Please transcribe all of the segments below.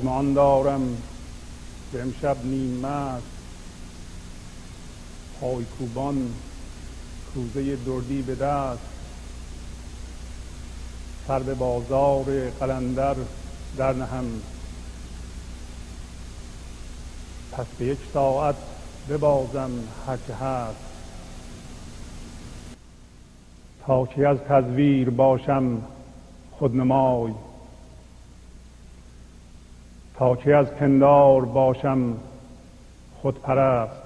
از آن دارم. به امشب نیم مست پای کوبان کوزه دردی به دست. سر به بازار قلندر در نهم. پس به یک ساعت ببازم هرچه هست. تا که از تزویر باشم خودنمای. تا که از پندار باشم خودپرست.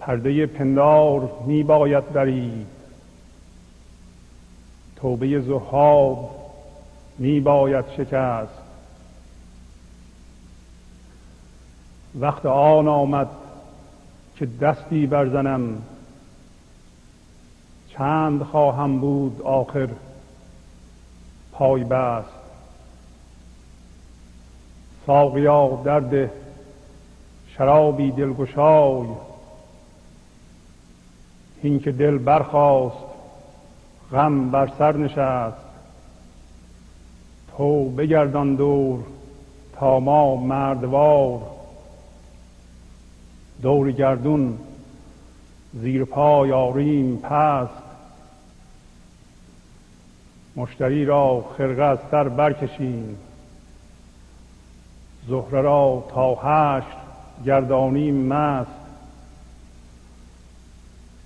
پرده پندار می باید برید. توبه زهاب می باید شکست. وقت آن آمد که دستی برزنم. چند خواهم بود آخر پای بست. ساقیا درد شرابی دلگشای. این که دل برخواست غم بر سر نشست. تو بگردان دور تا ما مردوار. دور گردون زیر پای آریم پست. مشتری را خرقه از سر برکشیم. زهره را تا هشت گردانیم مست.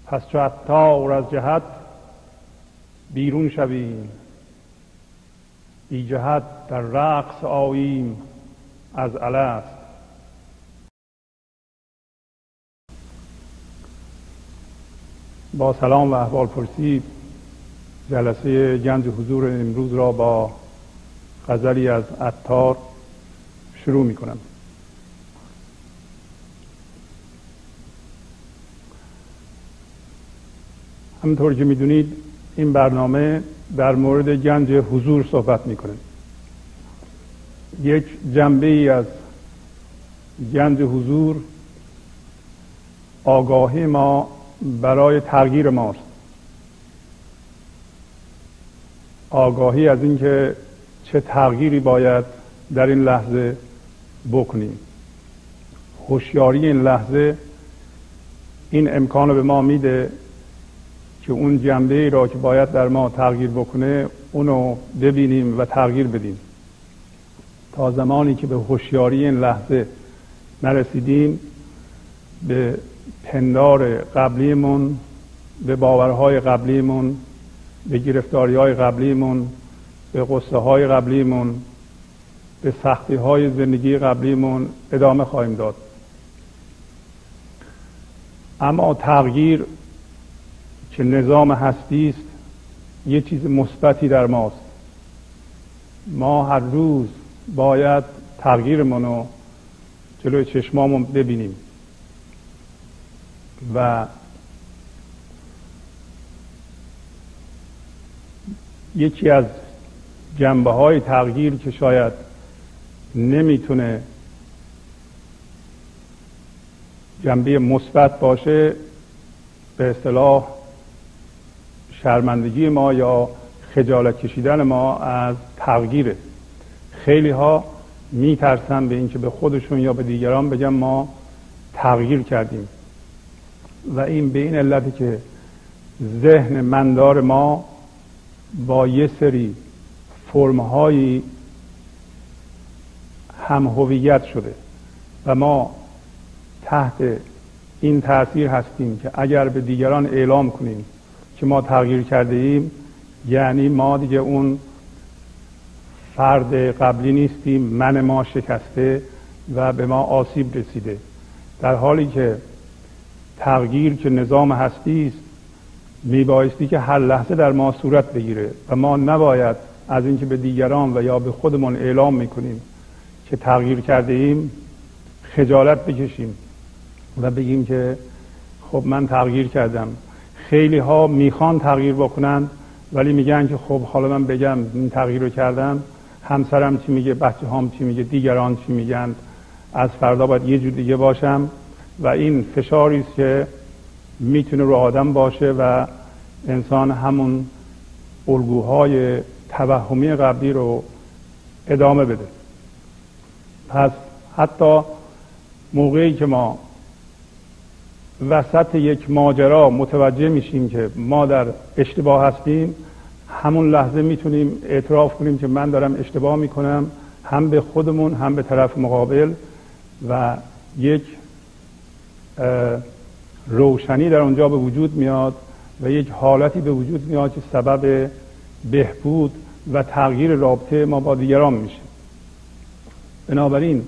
پس چو عطار از جهت بیرون شویم بی جهت در رقص آییم از الست. با سلام و احوال پرسی جلسه گنج حضور امروز را با غزلی از عطار شروع می کنم همطور که می‌دونید این برنامه در مورد گنج حضور صحبت می‌کنه. یک جنبه ای از گنج حضور آگاهی ما برای تغییر ماست. آگاهی از اینکه چه تغییری باید در این لحظه بکنیم. هوشیاری این لحظه این امکان رو به ما میده که اون جنبه ای را که باید در ما تغییر بکنه اونو ببینیم و تغییر بدیم. تا زمانی که به هوشیاری این لحظه نرسیدیم به پندار قبلیمون به باورهای قبلیمون به گرفتاری های قبلیمون به قصه های قبلیمون به سختی های زندگی قبلیمون ادامه خواهیم داد. اما تغییر که نظام هستی است یه چیز مثبتی در ماست. ما هر روز باید تغییرمون رو جلوی چشمامون ببینیم. و یکی از جنبه های تغییر که شاید نمی‌تونه جنبه مثبت باشه به اصطلاح شرمندگی ما یا خجالت کشیدن ما از تغییره. خیلی ها میترسن به اینکه به خودشون یا به دیگران بگن ما تغییر کردیم. و این به این علتی که ذهن مندار ما با یه سری فرمهایی هم هویت شده و ما تحت این تاثیر هستیم که اگر به دیگران اعلام کنیم که ما تغییر کرده ایم یعنی ما دیگه اون فرد قبلی نیستیم من ما شکسته و به ما آسیب رسیده. در حالی که تغییر که نظام هستی است میبایستی که هر لحظه در ما صورت بگیره و ما نباید از اینکه به دیگران و یا به خودمون اعلام می‌کنیم که تغییر کرده ایم خجالت بکشیم و بگیم که خب من تغییر کردم. خیلی ها می‌خوان تغییر بکنند ولی میگن که خب حالا من بگم این تغییر رو کردم. همسرم چی میگه بچه هام چی میگه دیگران چی میگن. از فردا باید یه جور دیگه باشم. و این فشاری است که می‌تونه رو آدم باشه و انسان همون الگوهای توهمی قبلی رو ادامه بده. پس حتی موقعی که ما وسط یک ماجرا متوجه میشیم که ما در اشتباه هستیم همون لحظه می‌تونیم اعتراف کنیم که من دارم اشتباه می‌کنم هم به خودمون هم به طرف مقابل و یک روشنی در اونجا به وجود میاد و یک حالتی به وجود میاد که سبب بهبود و تغییر رابطه ما با دیگران میشه. بنابراین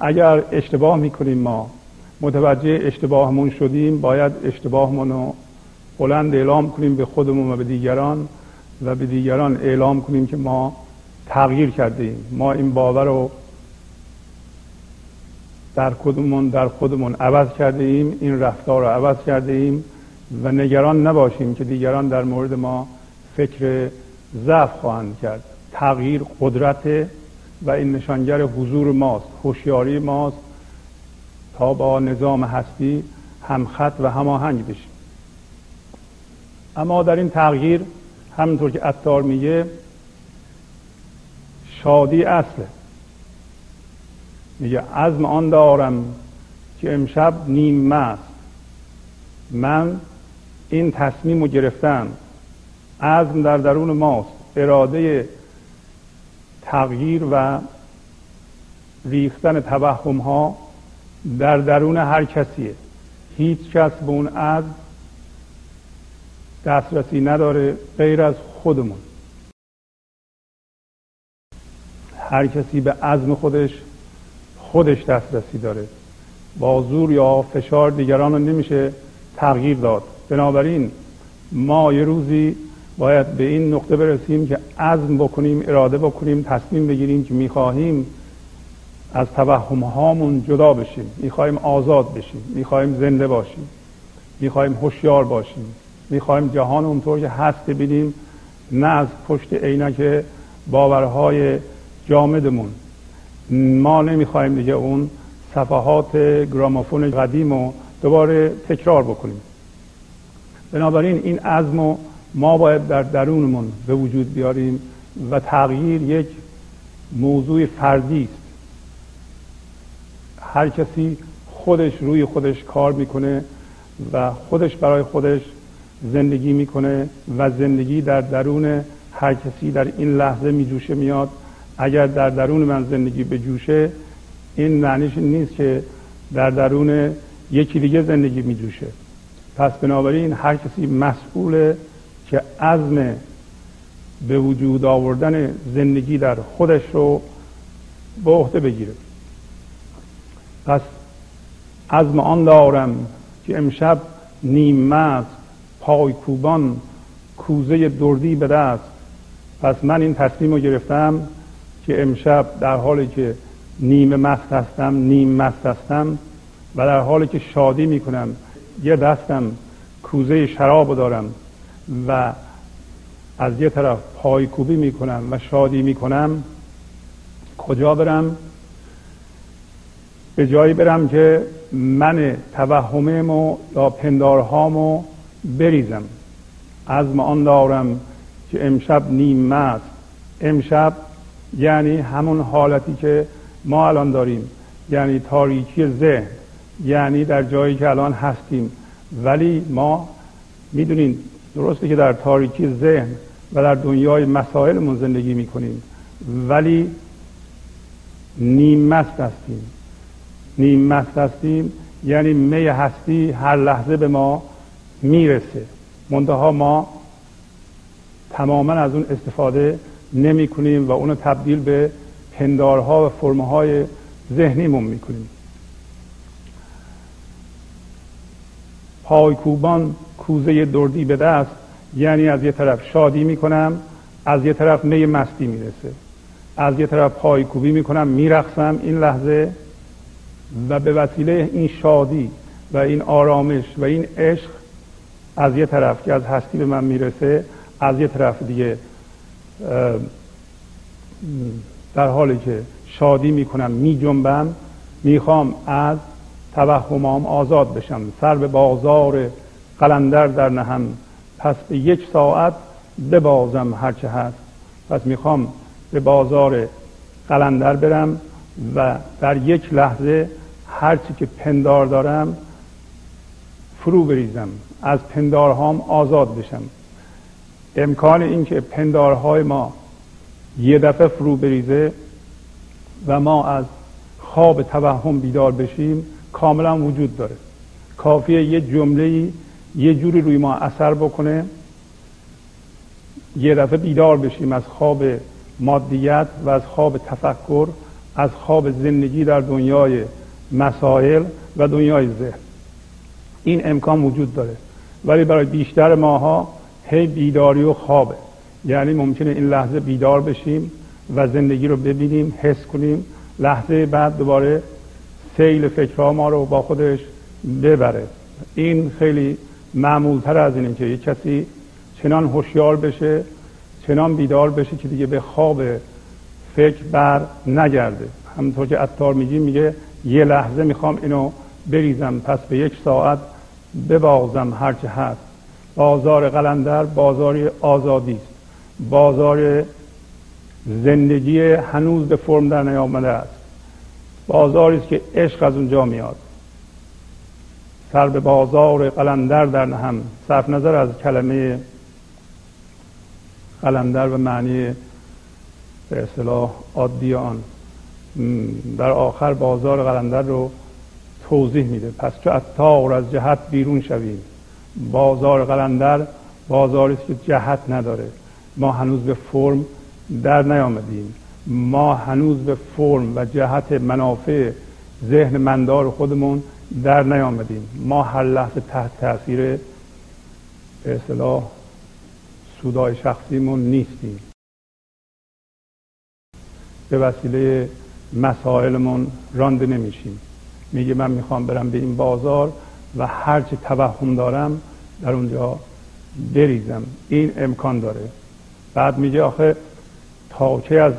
اگر اشتباه می‌کنیم ما متوجه اشتباهمون شدیم باید اشتباهمون رو بلند اعلام کنیم به خودمون و به دیگران و به دیگران اعلام کنیم که ما تغییر کرده ایم ما این باور رو در خودمون در خودمون عوض کرده ایم این رفتار رو عوض کرده ایم و نگران نباشیم که دیگران در مورد ما فکر ضعف خواهند کرد. تغییر قدرت و این نشانگر حضور ماست هوشیاری ماست تا با نظام هستی همخط و هماهنگ بشیم. اما در این تغییر همینطور که اتار میگه شادی اصله. میگه عزم آن دارم که امشب نیم مست. من این تصمیم رو گرفتم. عزم در درون ماست. اراده تغییر و ریختن توهم ها در درون هر کسیه. هیچ کس به اون عزم دسترسی نداره غیر از خودمون. هر کسی به عزم خودش خودش دسترسی داره. با زور یا فشار دیگران رو نمیشه تغییر داد. بنابراین ما یه روزی باید به این نقطه برسیم که عزم بکنیم اراده بکنیم تصمیم بگیریم که می‌خواهیم از توهم هامون جدا بشیم. می‌خواهیم آزاد بشیم. می‌خواهیم زنده باشیم. می‌خواهیم هوشیار باشیم. می‌خواهیم جهان اونطور که هست ببینیم نه از پشت عینک باورهای جامدمون. ما نمی‌خواهیم دیگه اون صفحات گرامافون قدیم رو دوباره تکرار بکنیم. بنابراین این عزم ما باید در درونمون به وجود بیاریم و تغییر یک موضوع فردی است. هر کسی خودش روی خودش کار می‌کنه و خودش برای خودش زندگی می‌کنه و زندگی در درون هر کسی در این لحظه میجوشه میاد. اگر در درون من زندگی به جوشه این معنیش نیست که در درون یکی دیگه زندگی میجوشه. پس بنابراین هر کسی مسئول که عزم به وجود آوردن زندگی در خودش رو به عهده بگیره. پس عزم آن دارم که امشب نیم مست پای کوبان کوزه دردی به دست. پس من این تصمیم رو گرفتم که امشب در حالی که نیم مست هستم نیم مست هستم و در حالی که شادی می‌کنم یه دستم کوزه شراب دارم. و از یه طرف پایکوبی می‌کنم و شادی می‌کنم کجا برم؟ به جایی برم که من توهممو یا پندارهامو بریزم. از آن دارم که امشب نیم مست امشب یعنی همون حالتی که ما الان داریم. یعنی تاریکی ذهن. یعنی در جایی که الان هستیم. ولی ما می‌دونین درسته که در تاریکی ذهن و در دنیای مسائلمون زندگی می‌کنیم ولی نیم مست هستیم. نیم مست هستیم یعنی می هستی هر لحظه به ما می‌رسه. منتها ما تماما از اون استفاده نمی کنیم و اونو تبدیل به پندارها و فرمهای ذهنیمون می‌کنیم. پایکوبان کوزه دردی به دست یعنی از یه طرف شادی می‌کنم از یه طرف می مستی می‌رسه. از یه طرف پایکوبی می‌کنم میرقصم این لحظه و به وسیله این شادی و این آرامش و این عشق از یه طرف که از هستی به من می‌رسه از یه طرف دیگه در حالی که شادی می‌کنم میجنبم می‌خوام از توهمام آزاد بشم سر به بازار قلندر در نهم. پس به یک ساعت ببازم هرچه هست. پس می‌خوام به بازار قلندر برم و در یک لحظه هرچی که پندار دارم فرو بریزم. از پندارهام آزاد بشم. امکان اینکه پندارهای ما یه دفعه فرو بریزه و ما از خواب توهم بیدار بشیم کاملا وجود داره. کافیه یه جمله یه جوری روی ما اثر بکنه یه دفعه بیدار بشیم از خواب مادیت و از خواب تفکر از خواب زندگی در دنیای مسائل و دنیای ذهن. این امکان وجود داره. ولی برای بیشتر ماها هی بیداری و خوابه. یعنی ممکنه این لحظه بیدار بشیم و زندگی رو ببینیم حس کنیم. لحظه بعد دوباره سیل فکرها ما رو با خودش ببره. این خیلی معمولتر از اینه که یک کسی چنان هوشیار بشه چنان بیدار بشه که دیگه به خواب فکر بر نگرده. همونطور که اتار میگی میگه یه لحظه می‌خوام اینو بریزم پس به یک ساعت ببازم هرچه هست. بازار قلندر بازاری آزادی است. بازار زندگی هنوز به فرم در نیامده است. بازاری است که عشق از اونجا میاد. سر به بازار قلندر در هم صرف نظر از کلمه قلندر به معنی به اصطلاح عادی آن. در آخر بازار قلندر رو توضیح میده. پس چو اتار از جهت بیرون شویم. بازار قلندر بازاری که جهت نداره. ما هنوز به فرم در نیامدیم. ما هنوز به فرم و جهت منافع ذهن مندار خودمون در نیامدیم. ما هر لحظه تحت تاثیر به اصطلاح سودای شخصیمون نیستیم. به وسیله مسائلمون رانده نمیشیم. میگه من می‌خوام برم به این بازار و هرچی توهم دارم در اونجا بریزم. این امکان داره. بعد میگه آخه تا چه از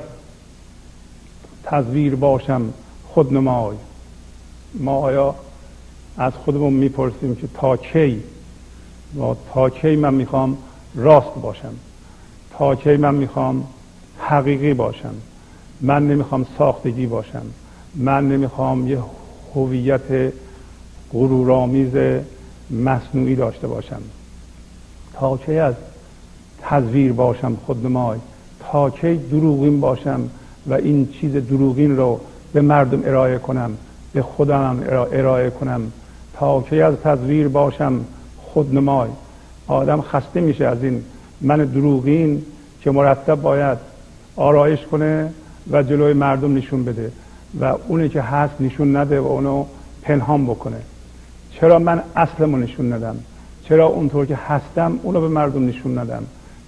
تصویر باشم خود نمای. ما آیا از خودمون می‌پرسیم که تا کی و تا کی من می‌خوام راست باشم؟ تا کی من می‌خوام حقیقی باشم؟ من نمی‌خوام ساختگی باشم؟ من نمی‌خوام یه هویت غرورآمیز مصنوعی داشته باشم؟ تا کی از تزویر باشم خودنمای تا کی دروغین باشم و این چیز دروغین رو به مردم ارائه کنم؟ به خودم ارائه کنم؟ تا کی از تزویر باشم خودنمای. آدم خسته میشه از این من دروغین که مرتب باید آرایش کنه و جلوی مردم نشون بده و اونی که هست نشون نده و اونو پنهان بکنه. چرا من اصلمو نشون ندم؟ چرا اونطور که هستم اونو به مردم نشون ندم؟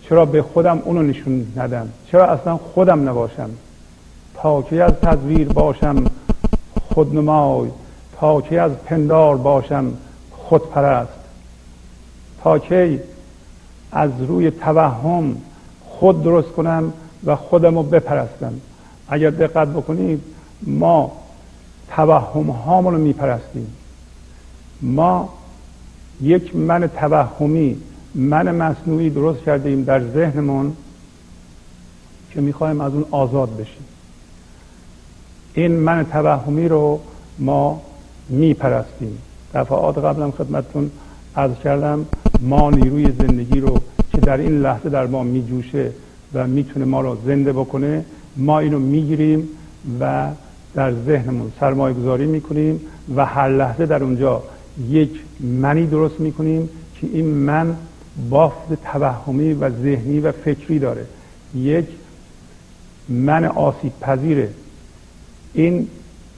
چرا به خودم اونو نشون ندم؟ چرا اصلا خودم نباشم؟ تا که از تزویر باشم خودنمای. تا که از پندار باشم خودپرست تا کی از روی توهم خود درست کنم و خودم رو بپرستم. اگر دقت بکنید ما توهم هامون رو میپرستیم. ما یک من توهمی من مصنوعی درست کرده ایم در ذهنمون که می‌خوایم از اون آزاد بشیم. این من توهمی رو ما میپرستیم. دفعات قبلم خدمتتون از کردم ما نیروی زندگی رو که در این لحظه در ما میجوشه و می‌تونه ما رو زنده بکنه ما اینو می‌گیریم و در ذهنمون سرمایه گذاری می‌کنیم و هر لحظه در اونجا یک منی درست می‌کنیم که این من بافت توهمی و ذهنی و فکری داره. یک من آسیب پذیره این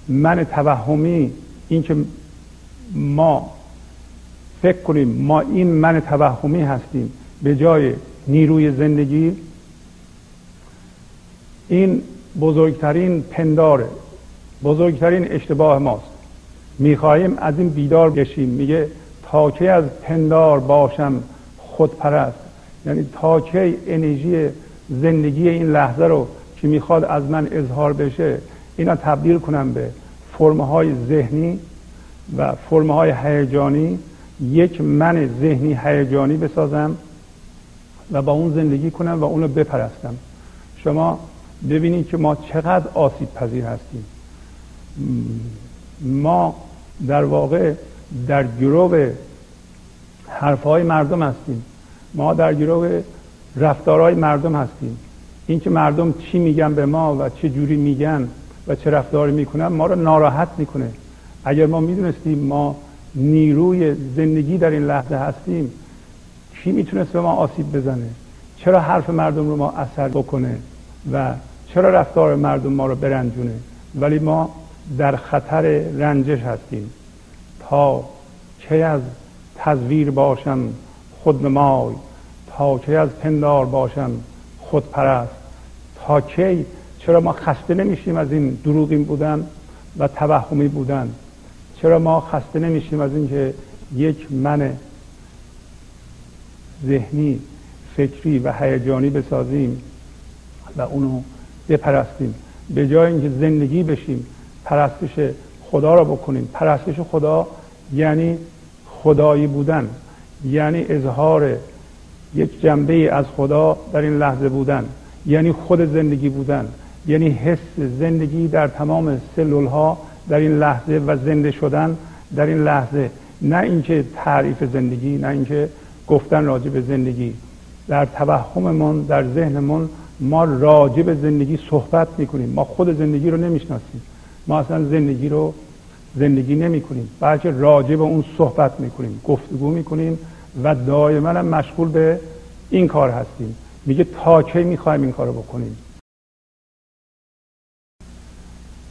من توهمی این که ما فکر کنیم ما این من توهمی هستیم به جای نیروی زندگی این بزرگترین پنداره بزرگترین اشتباه ماست. می‌خواهیم از این بیدار بشیم. میگه تا کی از پندار باشم خودپرست. یعنی تا کی انرژی زندگی این لحظه رو که می‌خواد از من اظهار بشه اینا تبدیل کنم به فرمهای ذهنی و فرمهای هیجانی یک من ذهنی هیجانی بسازم و با اون زندگی کنم و اونو بپرستم. شما ببینید که ما چقدر آسیب پذیر هستیم. ما در واقع در گروه حرفهای مردم هستیم. ما در گروه رفتارهای مردم هستیم. اینکه مردم چی میگن به ما و چه جوری میگن و چه رفتاری می‌کنن ما رو ناراحت می‌کنه. اگر ما می‌دونستیم ما نیروی زندگی در این لحظه هستیم کی می‌تونست به ما آسیب بزنه؟ چرا حرف مردم رو ما اثر بکنه؟ و چرا رفتار مردم ما رو برنجونه؟ ولی ما در خطر رنجش هستیم. تا چه از تزویر باشم خودنمای تا چه از پندار باشم خودپرست تا کی چرا ما خسته نمیشیم از این دروغین بودن و توهمی بودن؟ چرا ما خسته نمیشیم از اینکه یک من ذهنی فکری و هیجانی بسازیم و اونو بپرستیم؟ به جای اینکه زندگی بشیم پرستش خدا را بکنیم. پرستش خدا یعنی خدایی بودن یعنی اظهار یک جنبه از خدا در این لحظه بودن یعنی خود زندگی بودن. یعنی حس زندگی در تمام سلول ها در این لحظه و زنده شدن در این لحظه. نه اینکه تعریف زندگی نه اینکه گفتن راجع به زندگی. در توهممون در ذهنمون ما راجع به زندگی صحبت می‌کنیم. ما خود زندگی رو نمی‌شناسیم. ما اصلا زندگی رو زندگی نمی کنیم بلکه راجع به اون صحبت می‌کنیم. گفتگو می‌کنیم و دائما مشغول به این کار هستیم. میگه تا کی می‌خوایم این کارو بکنیم؟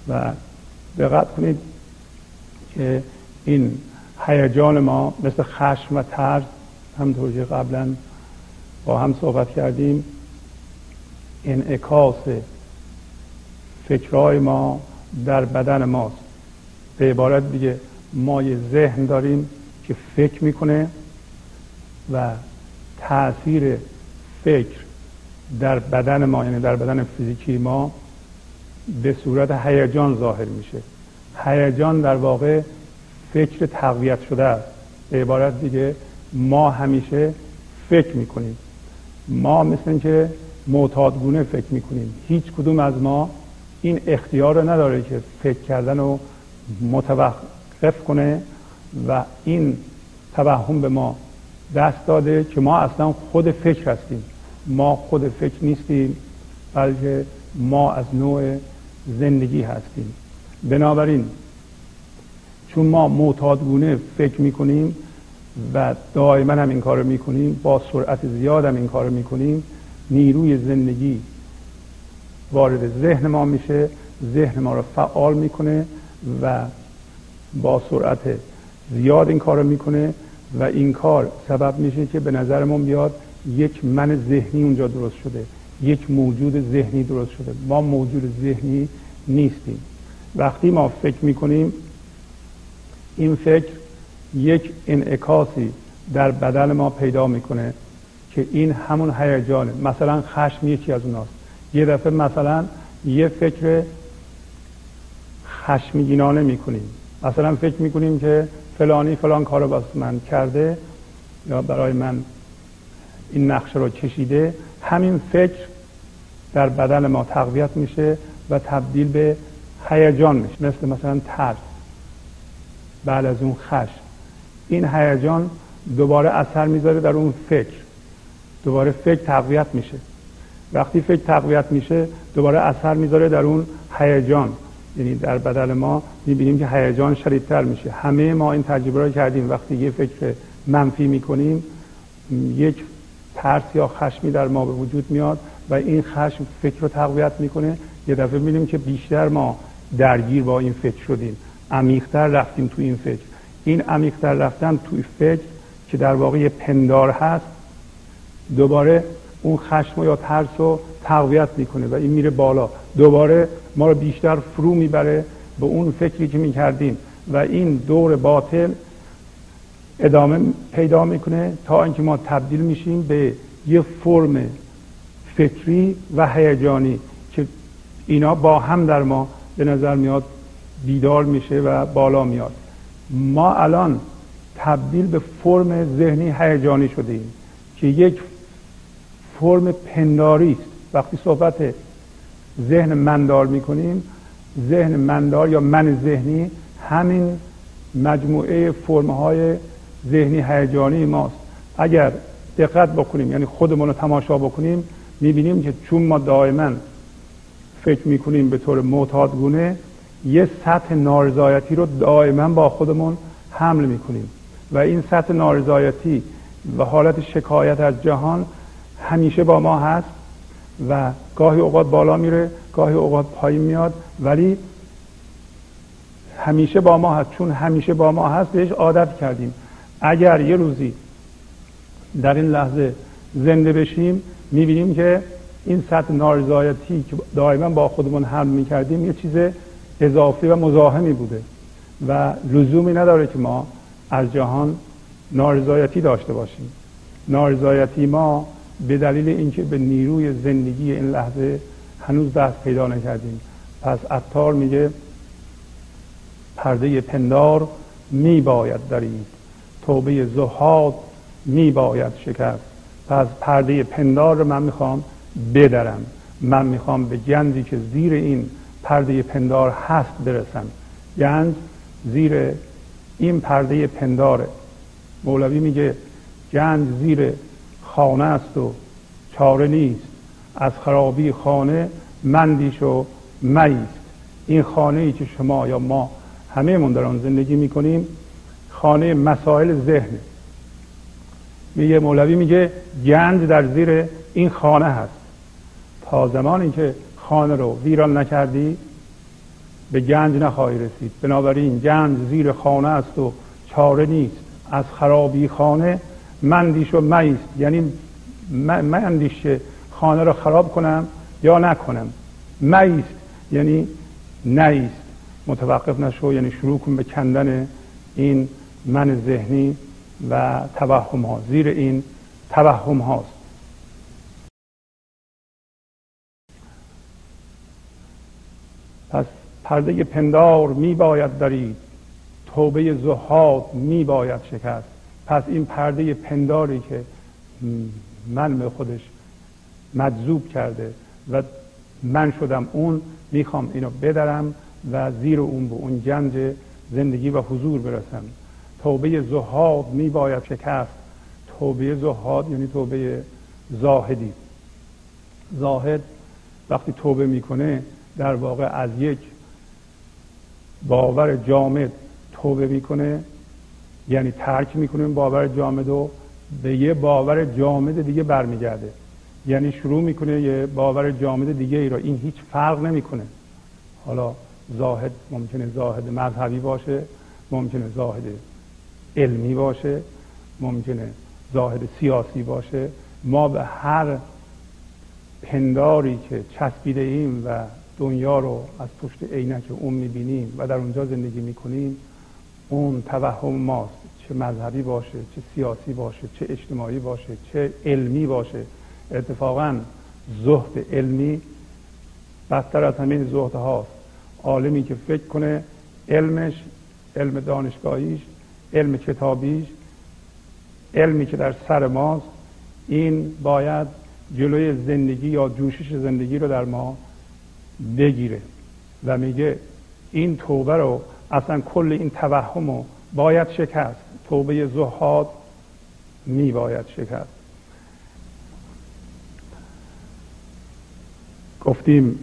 و دقت کنید که این هیجان ما مثل خشم و ترس همطور که قبلا با هم صحبت کردیم. انعکاس فکرهای ما در بدن ماست. به عبارت دیگه ما یه ذهن داریم که فکر می‌کنه و تاثیر فکر در بدن ما یعنی در بدن فیزیکی ما به صورت هیجان ظاهر میشه. هیجان در واقع فکر تقویت شده است. به عبارت دیگه ما همیشه فکر می‌کنیم. ما مثل اینکه معتادگونه فکر می‌کنیم. هیچ کدوم از ما این اختیار رو نداره که فکر کردن رو متوقف کنه و این توهم به ما دست داده که ما اصلا خود فکر هستیم. ما خود فکر نیستیم بلکه ما از نوع زندگی هستیم. بنابراین چون ما معتادگونه فکر می‌کنیم و دائما هم این کار رو می‌کنیم با سرعت زیاد هم این کار رو می‌کنیم نیروی زندگی وارد ذهن ما میشه ذهن ما رو فعال می‌کنه و با سرعت زیاد این کار رو می‌کنه و این کار سبب میشه که به نظرمون بیاد یک من ذهنی اونجا درست شده. یک موجود ذهنی درست شده. ما موجود ذهنی نیستیم. وقتی ما فکر می‌کنیم این فکر یک انعکاسی در بدن ما پیدا می‌کنه که این همون هیجانه. مثلا خشم یکی از اوناست. یه دفعه مثلا یه فکر خشمگینانه می‌کنیم. مثلا فکر می‌کنیم که فلانی فلان کار رو من کرده یا برای من این نقشه رو کشیده همین فکر در بدن ما تقویت میشه و تبدیل به هیجان میشه. مثل مثلا ترس. بعد از اون خشم. این هیجان دوباره اثر می‌ذاره در اون فکر. دوباره فکر تقویت میشه. وقتی فکر تقویت میشه دوباره اثر می‌ذاره در اون هیجان. یعنی در بدن ما می‌بینیم که هیجان شدیدتر میشه. همه ما این تجربه رو کردیم. وقتی یه فکر منفی می‌کنیم یک ترس یا خشمی در ما به وجود میاد و این خشم فکر رو تقویت می‌کنه. یه دفعه می‌بینیم که بیشتر ما درگیر با این فکر شدیم. عمیقتر رفتیم تو این فکر. این عمیقتر رفتن توی فکر که در واقع پندار هست دوباره اون خشم یا ترس رو تقویت می‌کنه و این میره بالا. دوباره ما رو بیشتر فرو می‌بره به اون فکری که می‌کردیم. و این دور باطل ادامه پیدا می‌کنه تا اینکه ما تبدیل میشیم به یه فرم فکری و هیجانی که اینا با هم در ما به نظر میاد بیدار میشه و بالا میاد. ما الان تبدیل به فرم ذهنی هیجانی شده ایم که یک فرم پنداری است. وقتی صحبت ذهن مندار می‌کنیم ذهن مندار یا من ذهنی همین مجموعه فرمهای ذهنی هیجانی ماست. اگر دقت بکنیم یعنی خودمون رو تماشا بکنیم می‌بینیم که چون ما دائما فکر می‌کنیم به طور معتادگونه یه سطح نارضایتی رو دائما با خودمون حمل می‌کنیم. و این سطح نارضایتی و حالت شکایت از جهان همیشه با ما هست و گاهی اوقات بالا میره گاهی اوقات پایین میاد ولی همیشه با ما هست. چون همیشه با ما هست بهش عادت کردیم. اگر یه روزی در این لحظه زنده بشیم می‌بینیم که این سطح نارضایتی که دائما با خودمون حمل می‌کردیم یه چیز اضافی و مزاحمی بوده و لزومی نداره که ما از جهان نارضایتی داشته باشیم. نارضایتی ما به دلیل اینکه به نیروی زندگی این لحظه هنوز دست پیدا نکردیم. پس عطار میگه پرده پندار می باید درید توبه زهاد می باید شکست پس پرده پندار رو من می‌خوام بدرم. من می‌خوام به گنجی که زیر این پرده پندار هست برسم. گنج زیر این پرده پنداره مولوی میگه گنج زیر خانه است و چاره نیست. از خرابی خانه مندیش و این خانه ای که شما یا ما همه من در آن زندگی می‌کنیم خانه مسائل ذهن. میگه مولوی میگه گنج در زیر این خانه هست. تا زمانی که خانه رو ویران نکردی به گنج نخواهی رسید. بنابراین گنج زیر خانه است و چاره نیست. از خرابی خانه مندیش و میست. یعنی مندیش خانه رو خراب کنم یا نکنم. میست یعنی نیست. متوقف نشو یعنی شروع کن به کندن این من ذهنی و توهم ها. زیر این توهم هاست. پس پرده پندار می باید دارید. توبه زهاد می باید شکست. پس این پرده پنداری که من به خودش مجذوب کرده و من شدم اون می‌خوام اینو بدرم و زیر اون به اون گنج زندگی و حضور برسم. توبه زهاد می باید شکست. توبه زهاد یعنی توبه زاهدی. زاهد وقتی توبه می‌کنه در واقع از یک باور جامد توبه می‌کنه یعنی ترک می‌کنه باور جامد و به یه باور جامد دیگه برمیگرده. یعنی شروع می‌کنه یه باور جامد دیگه ای را این هیچ فرق نمی‌کنه. حالا زاهد ممکنه زاهد مذهبی باشه ممکنه زاهد علمی باشه ممکنه زاهد سیاسی باشه. ما به هر پنداری که چسبیده ایم و دنیا رو از پشت عینک اون می‌بینیم و در اونجا زندگی می‌کنیم اون توهم ماست. چه مذهبی باشه چه سیاسی باشه چه اجتماعی باشه چه علمی باشه. اتفاقا زهد علمی بدتر از همین زهد هاست عالمی که فکر کنه علمش علم دانشگاهیش علم کتابیش علمی که در سر ماست این باید جلوی زندگی یا جوشش زندگی رو در ما بگیره. و میگه این توبه رو اصلا کل این توهم رو باید شکست. توبه زهاد می باید شکست. گفتیم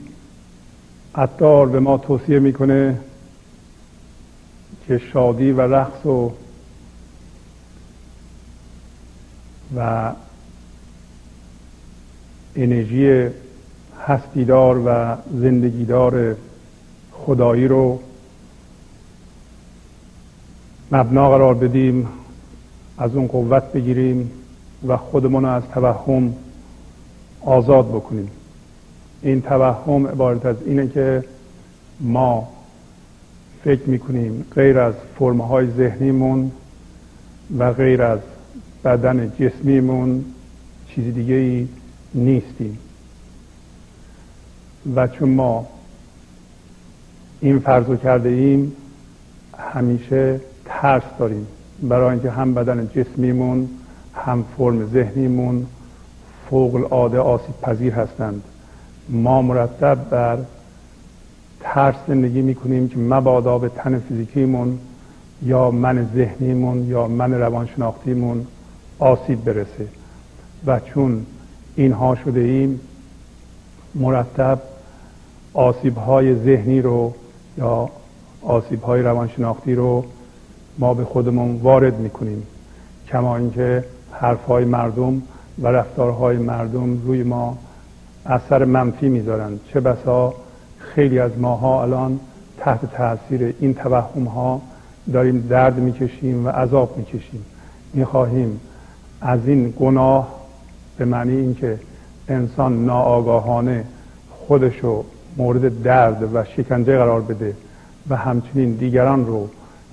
عطار به ما توصیه می‌کنه که شادی و رقص و و انرژی هستیدار و زندگیدار خدایی رو مبنا قرار بدیم از اون قوت بگیریم و خودمون از توهم آزاد بکنیم. این توهم عبارت از اینه که ما فکر می‌کنیم غیر از فرمهای ذهنیمون و غیر از بدن جسمیمون چیز دیگه ای نیستیم. و چون ما این فرض کرده ایم همیشه ترس داریم. برای اینکه هم بدن جسمیمون هم فرم ذهنیمون فوق العاده آسیب پذیر هستند. ما مرتب بر ترس زندگی می‌کنیم که مبادا به تن فیزیکیمون یا من ذهنیمون یا من روانشناختیمون آسیب برسه. و چون اینها شده ایم مرتب آسیب های ذهنی رو یا آسیب های روانشناختی رو ما به خودمون وارد می‌کنیم. کما اینکه حرف های مردم و رفتارهای مردم روی ما اثر منفی می‌ذارند چه بسا خیلی از ماها الان تحت تاثیر این توهم ها داریم درد می‌کشیم و عذاب می‌کشیم. می‌خواهیم از این گناه به معنی اینکه انسان ناآگاهانه خودشو مورد درد و شکنجه قرار بده و همچنین دیگران رو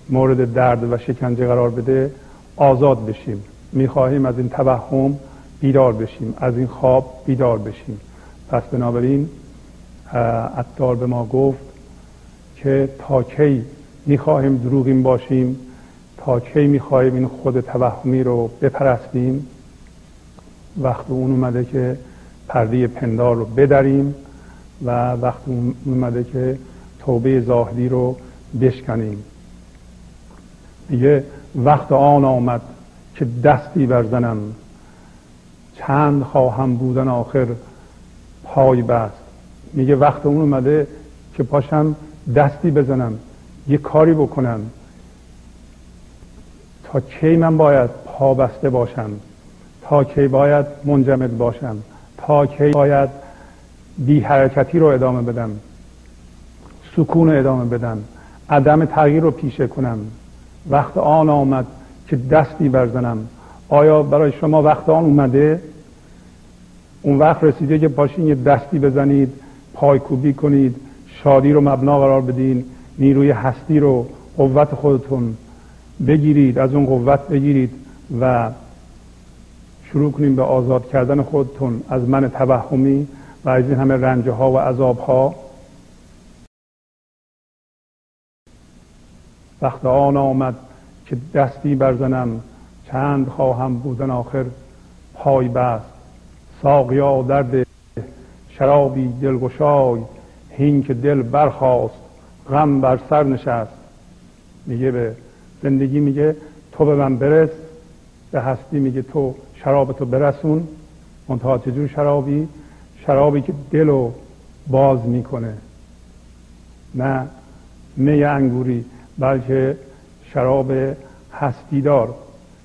مورد درد و شکنجه قرار بده آزاد بشیم. می‌خواهیم از این توهم بیدار بشیم از این خواب بیدار بشیم. پس بنابراین اتار به ما گفت که تا کی می‌خواهیم دروغین باشیم تا کی می‌خواهیم این خود توهمی رو بپرستیم وقت اون اومده که پرده پندار رو بدریم و وقت اون اومده که توبه زاهدی رو بشکنیم. دیگه وقت آن آمد که دستی برزنم چند خواهم بودن آخر پای بست. میگه وقت اون اومده که پاشم دستی بزنم یه کاری بکنم. تا کی من باید پا بسته باشم؟ تا کی باید منجمد باشم؟ تا کی باید بی حرکتی رو ادامه بدم؟ سکون رو ادامه بدم؟ عدم تغییر رو پیشه کنم؟ وقت آن آمد که دستی برزنم. آیا برای شما وقت آن اومده؟ اون وقت رسیده که باشین یه دستی بزنید پایکوبی کنید شادی رو مبنا قرار بدین نیروی هستی رو قوت خودتون بگیرید از اون قوت بگیرید و شروع کنیم به آزاد کردن خودتون از من توهمی و از این همه رنجه ها و عذاب ها وقت آن آمد که دستی برزنم چند خواهم بودن آخر پای بست ساقیا درد شرابی دلگشای هین که دل برخواست غم بر سر نشست. میگه به زندگی میگه تو به من برس به هستی میگه تو شراب تو برسون. منتها چجور شرابی؟ شرابی که دل رو باز می‌کنه. نه می انگوری بلکه شراب هستی دار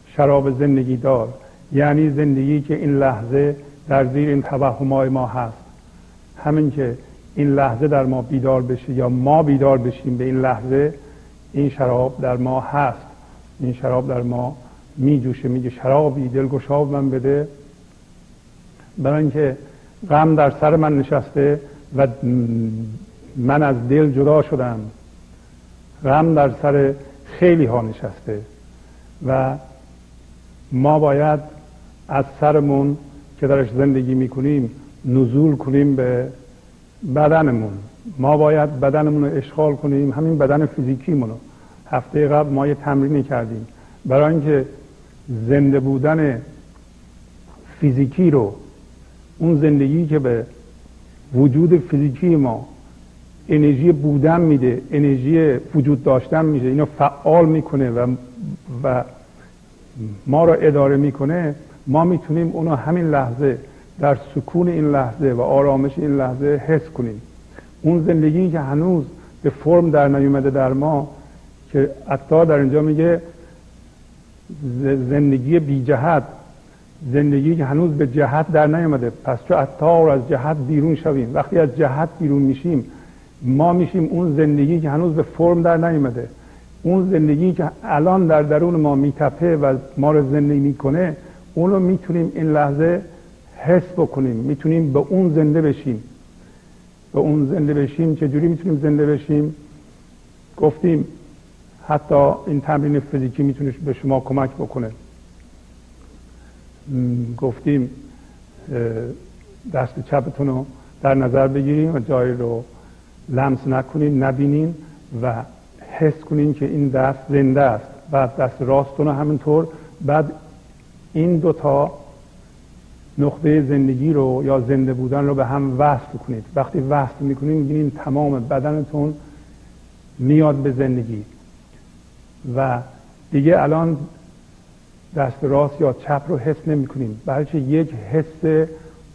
شراب زندگی دار. یعنی زندگی که این لحظه در زیر این توهمای ما هست. همین که این لحظه در ما بیدار بشه یا ما بیدار بشیم به این لحظه این شراب در ما هست. این شراب در ما می جوشه میگه شرابی دلگشاب من بده. برای اینکه غم در سر من نشسته و من از دل جدا شدم. غم در سر خیلی ها نشسته و ما باید از سرمون که درش زندگی می‌کنیم نزول کنیم به بدنمون. ما باید بدنمون رو اشغال کنیم همین بدن فیزیکیمون رو. هفته قبل ما یه تمرینی کردیم. برای اینکه زنده بودن فیزیکی رو اون زندگی که به وجود فیزیکی ما انرژی بودن میده انرژی وجود داشتن میده اینو فعال می‌کنه و و ما را اداره می‌کنه ما می‌تونیم اونو همین لحظه در سکون این لحظه و آرامش این لحظه حس کنیم. اون زندگی که هنوز به فرم در نیومده در ما که عطا در اینجا میگه زندگی بی جهت زندگی که هنوز به جهت در نیومده. پس چو عطار از جهت بیرون شویم وقتی از جهت بیرون میشیم ما میشیم اون زندگی که هنوز به فرم در نیومده. اون زندگی که الان در درون ما میتپه و ما رو زندگی می‌کنه اون رو می‌تونیم این لحظه حس بکنیم. می‌تونیم به اون زنده بشیم. به اون زنده بشیم. چجوری می‌تونیم زنده بشیم؟ گفتیم حتی این تمرین فیزیکی می‌تونه به شما کمک بکنه. گفتیم دست چپتون رو در نظر بگیریم و جایی رو لمس نکنین نبینین و حس کنین که این دست زنده است. بعد دست راستون رو همینطور. بعد این دوتا نقطه زندگی رو یا زنده بودن رو به هم وصل کنید. وقتی وصل می‌کنید می‌بینید تمام بدنتون میاد به زندگی. و دیگه الان دست راست یا چپ رو حس نمی کنیم بلکه یک حس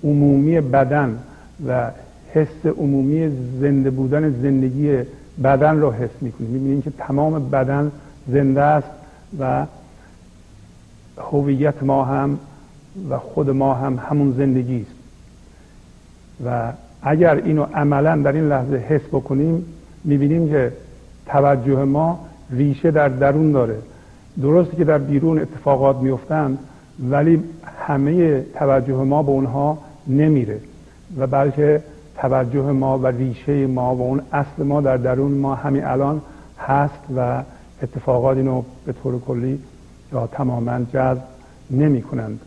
عمومی بدن و حس عمومی زنده بودن زندگی بدن رو حس می‌کنیم می‌بینیم که تمام بدن زنده است و هویت ما هم و خود ما هم همون زندگی است و اگر اینو عملا در این لحظه حس بکنیم می‌بینیم که توجه ما ریشه در درون داره. درسته که در بیرون اتفاقات میفتند ولی همه توجه ما به اونها نمیره. و بلکه توجه ما و ریشه ما و اون اصل ما در درون ما همین الان هست و اتفاقات اینو به طور کلی یا تماما جذب نمی کنند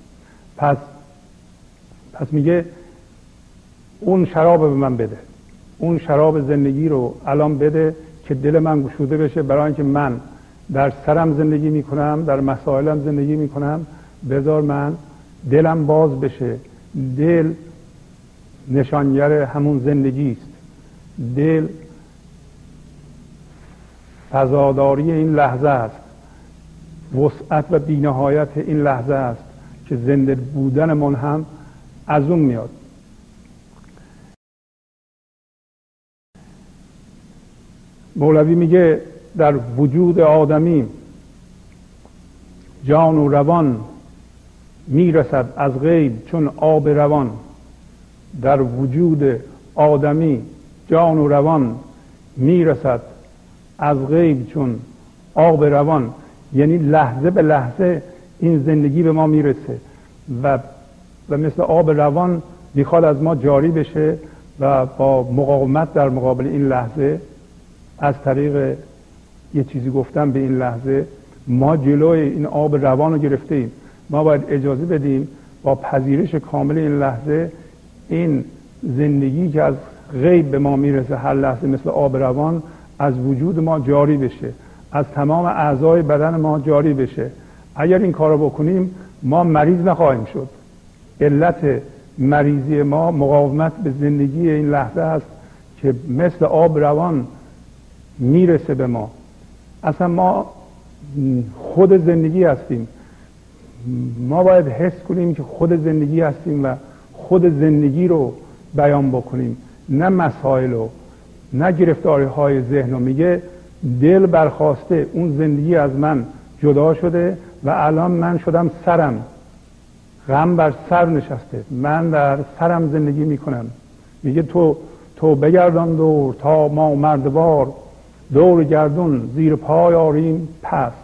پس پس میگه اون شراب به من بده. اون شراب زندگی رو الان بده که دل من گشوده بشه برای اینکه من در سرم زندگی می‌کنم در مسائلم زندگی می‌کنم. بذار من دلم باز بشه. دل نشانگر همون زندگی است. دل فضاداری این لحظه است. وسعت و بینهایت این لحظه است. که زنده بودن من هم از اون میاد. مولوی میگه در وجود آدمی جان و روان می‌رسد از غیب چون آب روان. در وجود آدمی جان و روان می‌رسد از غیب چون آب روان. یعنی لحظه به لحظه این زندگی به ما می‌رسه و و مثل آب روان می‌خواد از ما جاری بشه و با مقاومت در مقابل این لحظه از طریق یه چیزی گفتم به این لحظه ما جلوی این آب روان رو گرفته ایم. ما باید اجازه بدیم با پذیرش کامل این لحظه این زندگی که از غیب به ما می‌رسه هر لحظه مثل آب روان از وجود ما جاری بشه. از تمام اعضای بدن ما جاری بشه. اگر این کار رو بکنیم ما مریض نخواهیم شد. علت مریضی ما مقاومت به زندگی این لحظه است که مثل آب روان می‌رسه به ما. اصلا ما خود زندگی هستیم. ما باید حس کنیم که خود زندگی هستیم و خود زندگی رو بیان بکنیم. نه مسائل رو نه گرفتاری های ذهن رو. میگه دل برخواسته اون زندگی از من جدا شده و الان من شدم سرم. غم بر سر نشسته. من در سرم زندگی می‌کنم. میگه تو تو بگردان دور تا ما مردوار. دور گردون زیر پای آریم پست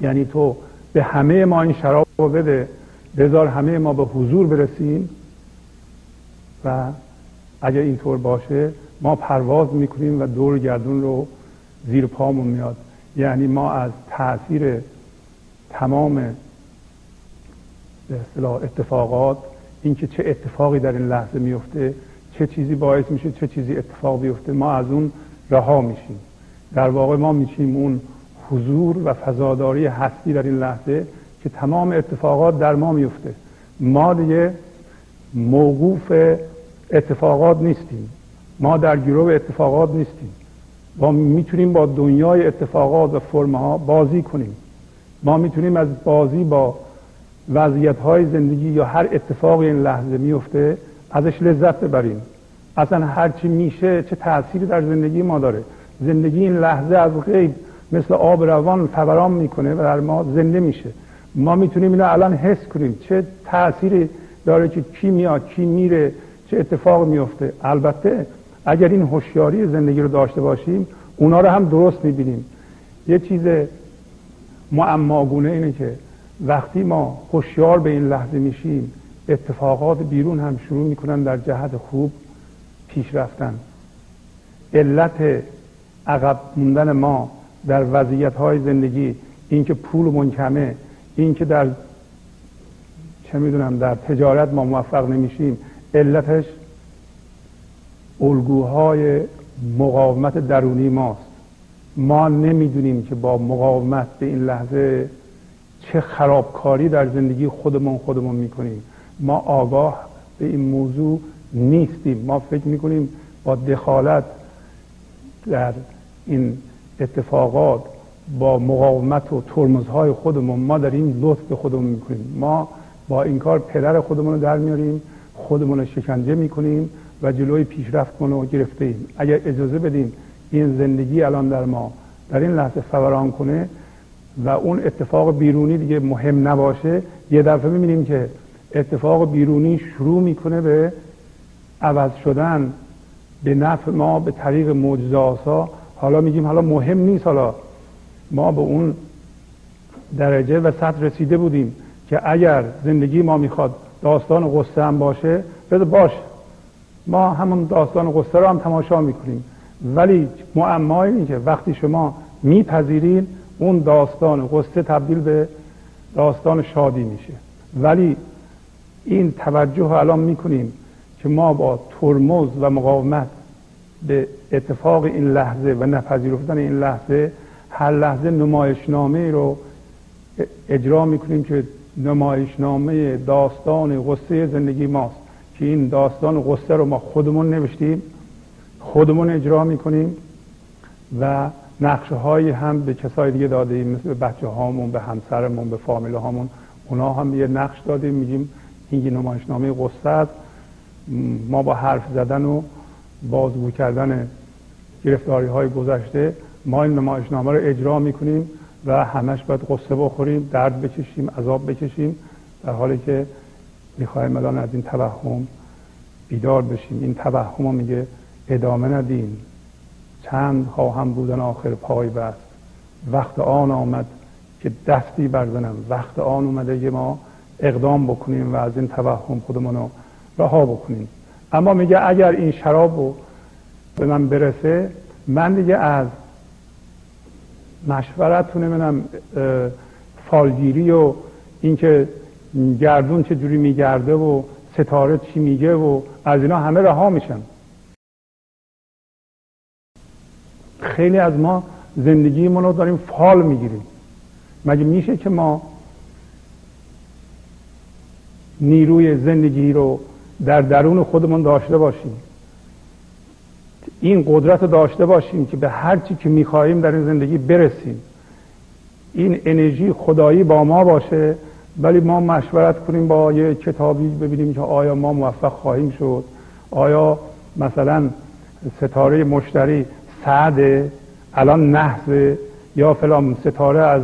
یعنی تو به همه ما این شراب رو بده. بذار همه ما به حضور برسیم. و اگر اینطور باشه ما پرواز می‌کنیم و دور گردون رو زیر پامون میاد. یعنی ما از تاثیر تمام به اصطلاح اتفاقات اینکه چه اتفاقی در این لحظه میفته چه چیزی باعث میشه چه چیزی اتفاق بیفته ما از اون رها میشیم. در واقع ما میشیم اون حضور و فضاداری هستی در این لحظه که تمام اتفاقات در ما میفته. ما دیگه موقوف اتفاقات نیستیم. ما در گروه اتفاقات نیستیم. ما می‌تونیم با دنیای اتفاقات و فرمه ها بازی کنیم. ما می‌تونیم از بازی با وضعیت های زندگی یا هر اتفاقی این لحظه میفته ازش لذت ببریم. اصلا هر چی میشه چه تأثیری در زندگی ما داره. زندگی این لحظه از غیب مثل آب روان فوران می‌کنه و در ما زنده میشه. ما می‌تونیم اینو الان حس کنیم. چه تأثیری داره که کی میاد کی میره چه اتفاق میفته البته اگر این هوشیاری زندگی رو داشته باشیم اونا رو هم درست می‌بینیم. یه چیز معماگونه اینه که وقتی ما هوشیار به این لحظه میشیم اتفاقات بیرون هم شروع می‌کنن در جهت خوب پیش رفتن. علت عقب موندن ما در وضعیت های زندگی اینکه پول منکمه اینکه در چه می‌دونم در تجارت ما موفق نمیشیم علتش الگوهای مقاومت درونی ماست. ما نمی‌دونیم که با مقاومت به این لحظه چه خرابکاری در زندگی خودمون خودمون می‌کنیم. ما آگاه به این موضوع نیستیم. ما فکر می‌کنیم با دخالت در این اتفاقات با مقاومت و ترمزهای خودمون ما در این لطف به خودمون می‌کنیم. ما با این کار پدر خودمون رو در میاریم خودمون رو شکنجه می‌کنیم و جلوی پیشرفت رو گرفته ایم اگر اجازه بدیم این زندگی الان در ما در این لحظه فوران کنه و اون اتفاق بیرونی دیگه مهم نباشه یه دفعه می‌بینیم که اتفاق بیرونی شروع می‌کنه به عوض شدن به نفع ما به طریق معجزه حالا میگیم حالا مهم نیست حالا ما به اون درجه و سطح رسیده بودیم که اگر زندگی ما می‌خواد داستان قصه هم باشه بده باشه ما همون داستان قصه رو هم تماشا می‌کنیم. ولی معمای این که وقتی شما میپذیرین اون داستان قصه تبدیل به داستان شادی میشه. ولی این توجه الان می‌کنیم که ما با ترمز و مقاومت به اتفاق این لحظه و نپذیرفتن این لحظه هر لحظه نمایشنامه رو اجرا می‌کنیم که نمایشنامه داستان قصه زندگی ماست. که این داستان قصه رو ما خودمون نوشتیم خودمون اجرا می‌کنیم و نقشه هایی هم به کسای دیگه دادیم مثل بچه هامون به همسرمون به فامیل هامون اونا هم یه نقش دادیم میگیم این یه نمایشنامه قصه است ما با حرف زدن و بازگو کردن گرفتاری های گذشته ما این نمایشنامه رو اجرا می‌کنیم و همش باید قصه بخوریم درد بکشیم عذاب بکشیم در حالی که می‌خوایم الان از این توهم بیدار بشیم. این توهم میگه ادامه ندیم. چند خواهم بودن آخر پای بست. وقت آن آمد که دستی برزنم وقت آن اومده که ما اقدام بکنیم و از این توهم خودمون رو رها بکنیم. اما میگه اگر این شراب رو به من برسه من دیگه از مشورت نمی‌دونم فالگیری و اینکه گردون چه جوری میگرده و ستاره چی میگه و از اینا همه رها میشن خیلی از ما زندگیمون رو داریم فال می‌گیریم. مگه میشه که ما نیروی زندگی رو در درون خودمون داشته باشیم؟ این قدرت رو داشته باشیم که به هر چی که می‌خواهیم در این زندگی برسیم. این انرژی خدایی با ما باشه ولی ما مشورت کنیم با یه کتابی ببینیم که آیا ما موفق خواهیم شد. آیا مثلا ستاره مشتری سعده الان نحسه یا فلان ستاره از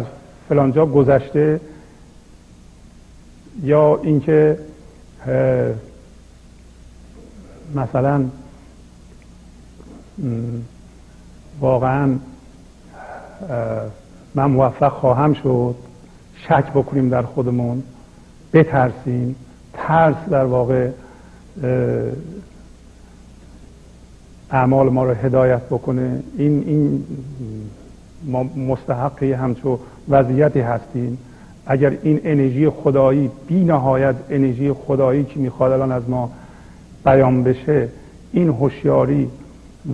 فلانجا گذشته یا اینکه مثلا واقعا من موفق خواهم شد شک بکنیم در خودمون بترسیم ترس در واقع اعمال ما رو هدایت بکنه. این این ما مستحقی همچو وضعیتی هستیم. اگر این انرژی خدایی بی نهایت انرژی خدایی که می‌خواد الان از ما بیان بشه این هوشیاری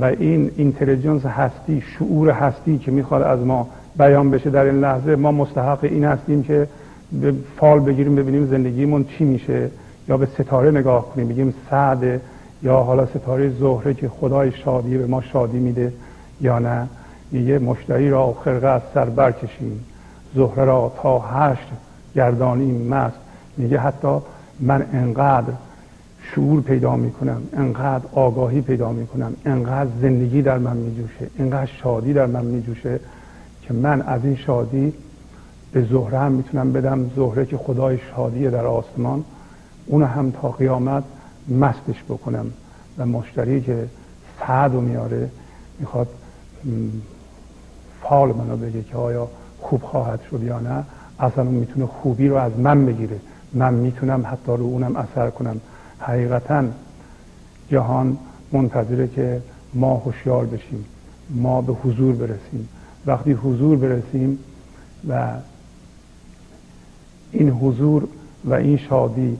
و این اینتلیجنس هستی شعور هستی که می‌خواد از ما بیان بشه در این لحظه ما مستحق این هستیم که به فال بگیریم ببینیم زندگیمون چی میشه یا به ستاره نگاه کنیم. بگیم سعد یا حالا ستاره زهره که خدای شادی به ما شادی میده یا نه میگه مشتری را خرقه از سر برکشیم. زهره را تا هشت گردانیم مست. میگه حتی من انقدر شعور پیدا می‌کنم انقدر آگاهی پیدا می‌کنم انقدر زندگی در من میجوشه انقدر شادی در من میجوشه که من از این شادی به زهره هم می‌تونم بدم. زهره که خدای شادیه در آسمان اون هم تا قیامت مستش بکنم و مشتری که سعد و میاره می‌خواد فال منو بگه که آیا خوب خواهد شد یا نه اصلا اون می‌تونه خوبی رو از من بگیره. من می‌تونم حتی رو اونم اثر کنم. حقیقتا جهان منتظره که ما هوشیار بشیم ما به حضور برسیم. وقتی حضور برسیم و این حضور و این شادی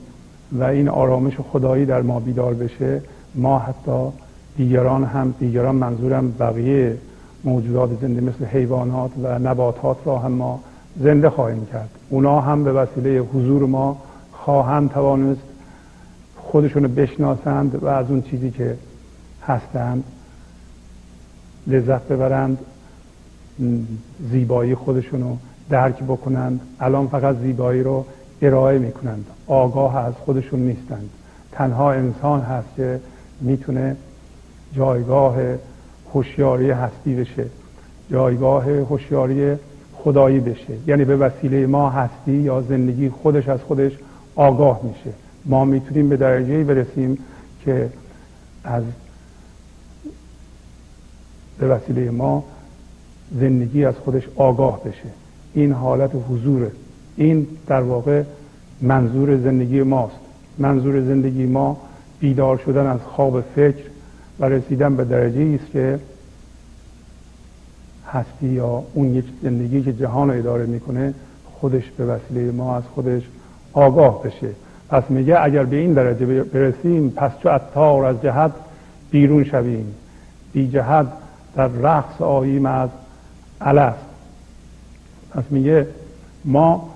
و این آرامش خدایی در ما بیدار بشه. ما حتی دیگران هم دیگران منظورم بقیه موجودات زنده مثل حیوانات و نباتات را هم ما زنده خواهیم کرد. اونا هم به وسیله حضور ما خواهند توانست خودشون رو بشناسند و از اون چیزی که هستند لذت ببرند زیبایی خودشون رو درک بکنند. الان فقط زیبایی رو ارائه می‌کنند. آگاه از خودشون نیستند. تنها انسان هست که می‌تونه جایگاه هوشیاری هستی بشه. جایگاه هوشیاری خدایی بشه. یعنی به وسیله ما هستی یا زندگی خودش از خودش آگاه میشه. ما می‌تونیم به درجه برسیم که از به وسیله ما زندگی از خودش آگاه بشه. این حالت حضوره. این در واقع منظور زندگی ماست. منظور زندگی ما بیدار شدن از خواب فکر و رسیدن به درجه است که هستی یا اون یک زندگی که جهان رو اداره می‌کنه خودش به وسیله ما از خودش آگاه بشه. پس میگه اگر به این درجه برسیم پس چو اتار از جهت بیرون شویم. بی جهت در رقص آییم از الست پس میگه ما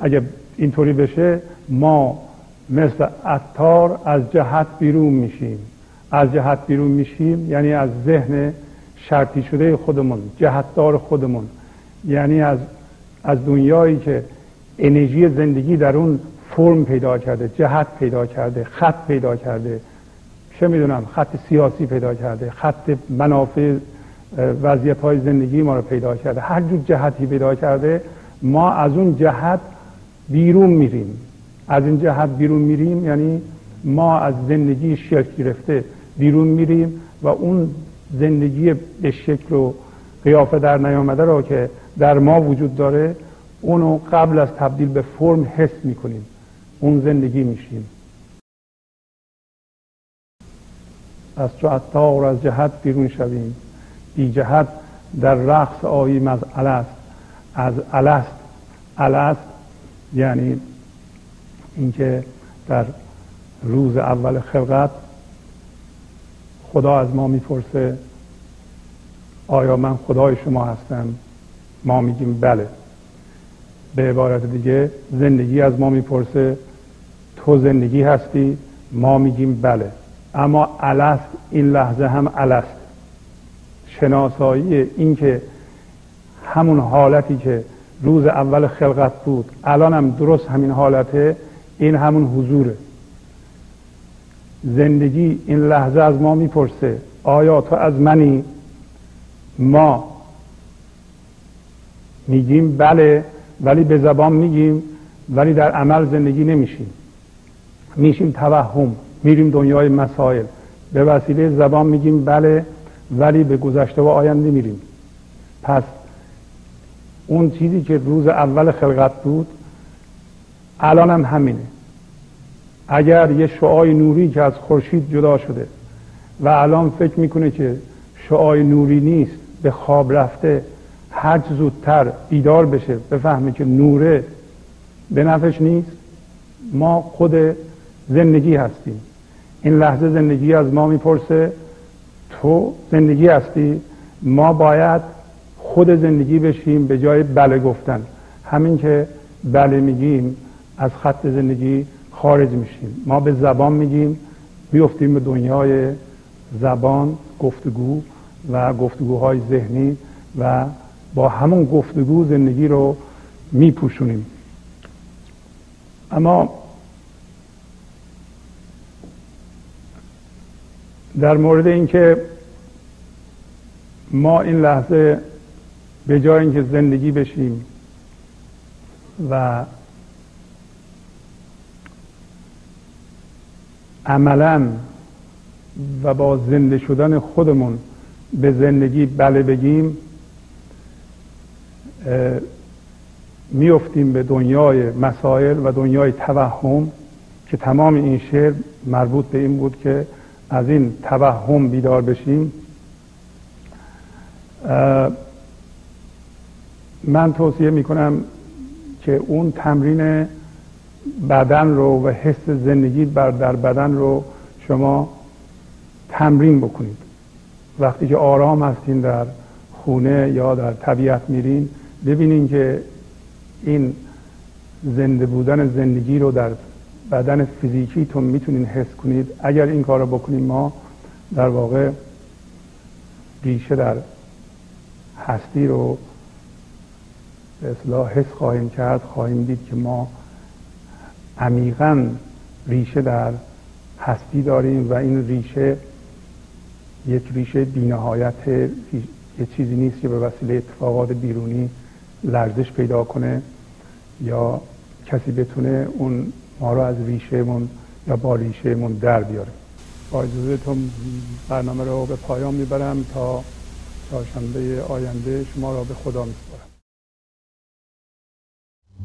اگه اینطوری بشه ما مثل اتار از جهت بیرون میشیم. از جهت بیرون میشیم یعنی از ذهن شرطی شده خودمون جهتدار خودمون. یعنی از از دنیایی که انرژی زندگی در اون فرم پیدا کرده جهت پیدا کرده خط پیدا کرده. چه می‌دونم؟ خط سیاسی پیدا کرده خط منافع وضعیت های زندگی ما رو پیدا کرده. هر جور جهتی پیدا کرده ما از اون جهت بیرون میریم. از این جهت بیرون میریم یعنی ما از زندگی شکل گرفته بیرون میریم و اون زندگی به شکل و قیافه در نیامده را که در ما وجود داره اونو قبل از تبدیل به فرم حس می‌کنیم. اون زندگی میشیم. از چو از جهت بیرون شویم. بی جهت در رقص آییم از الست. از الست. الست یعنی اینکه در روز اول خلقت خدا از ما می‌پرسه آیا من خدای شما هستم؟ ما میگیم بله. به عبارت دیگه زندگی از ما می‌پرسه تو زندگی هستی؟ ما میگیم بله. اما الست این لحظه هم الست. شناسایی این که همون حالتی که روز اول خلقت بود الان هم درست همین حالته این همون حضوره. زندگی این لحظه از ما می‌پرسه آیا تو از منی؟ ما. میگیم بله ولی به زبان میگیم ولی در عمل زندگی نمیشیم. میشیم توهم میریم دنیای مسائل. به وسیله زبان میگیم بله ولی به گذشته و آینده میریم. پس اون چیزی که روز اول خلقت بود الان هم همینه. اگر یه شعای نوری که از خورشید جدا شده و الان فکر می‌کنه که شعای نوری نیست به خواب رفته هر زودتر بیدار بشه بفهمه که نوره به نفش نیست ما خود زندگی هستیم. این لحظه زندگی از ما می‌پرسه تو زندگی هستی ما باید خود زندگی بشیم به جای بله گفتن. همین که بله میگیم از خط زندگی خارج میشیم. ما به زبان میگیم میفتیم به دنیای زبان گفتگو و گفتگوهای ذهنی و با همون گفتگو زندگی رو میپوشونیم. اما در مورد اینکه ما این لحظه به جای اینکه زندگی بشیم و عملا و با زنده شدن خودمون به زندگی بله بگیم میفتیم به دنیای مسائل و دنیای توهم که تمام این شعر مربوط به این بود که از این توهم بیدار بشیم. من توصیه می‌کنم که اون تمرین بدن رو و حس زندگی بر در بدن رو شما تمرین بکنید. وقتی که آرام هستین در خونه یا در طبیعت میرین ببینین که این زنده بودن زندگی رو در بدن فیزیکیتون می‌تونین حس کنید. اگر این کار رو بکنیم ما در واقع ریشه در هستی رو به اصلاح حس خواهیم کرد خواهیم دید که ما عمیقا ریشه در هستی داریم و این ریشه یک ریشه بینهایت یه چیزی نیست که به وسیله اتفاقات بیرونی لرزش پیدا کنه یا کسی بتونه اون ما رو از ریشهمون یا با ریشهمون در بیاره. با اجازهتون برنامه رو به پایان می‌برم تا چهارشنبه آینده شما را به خدا میسپارم.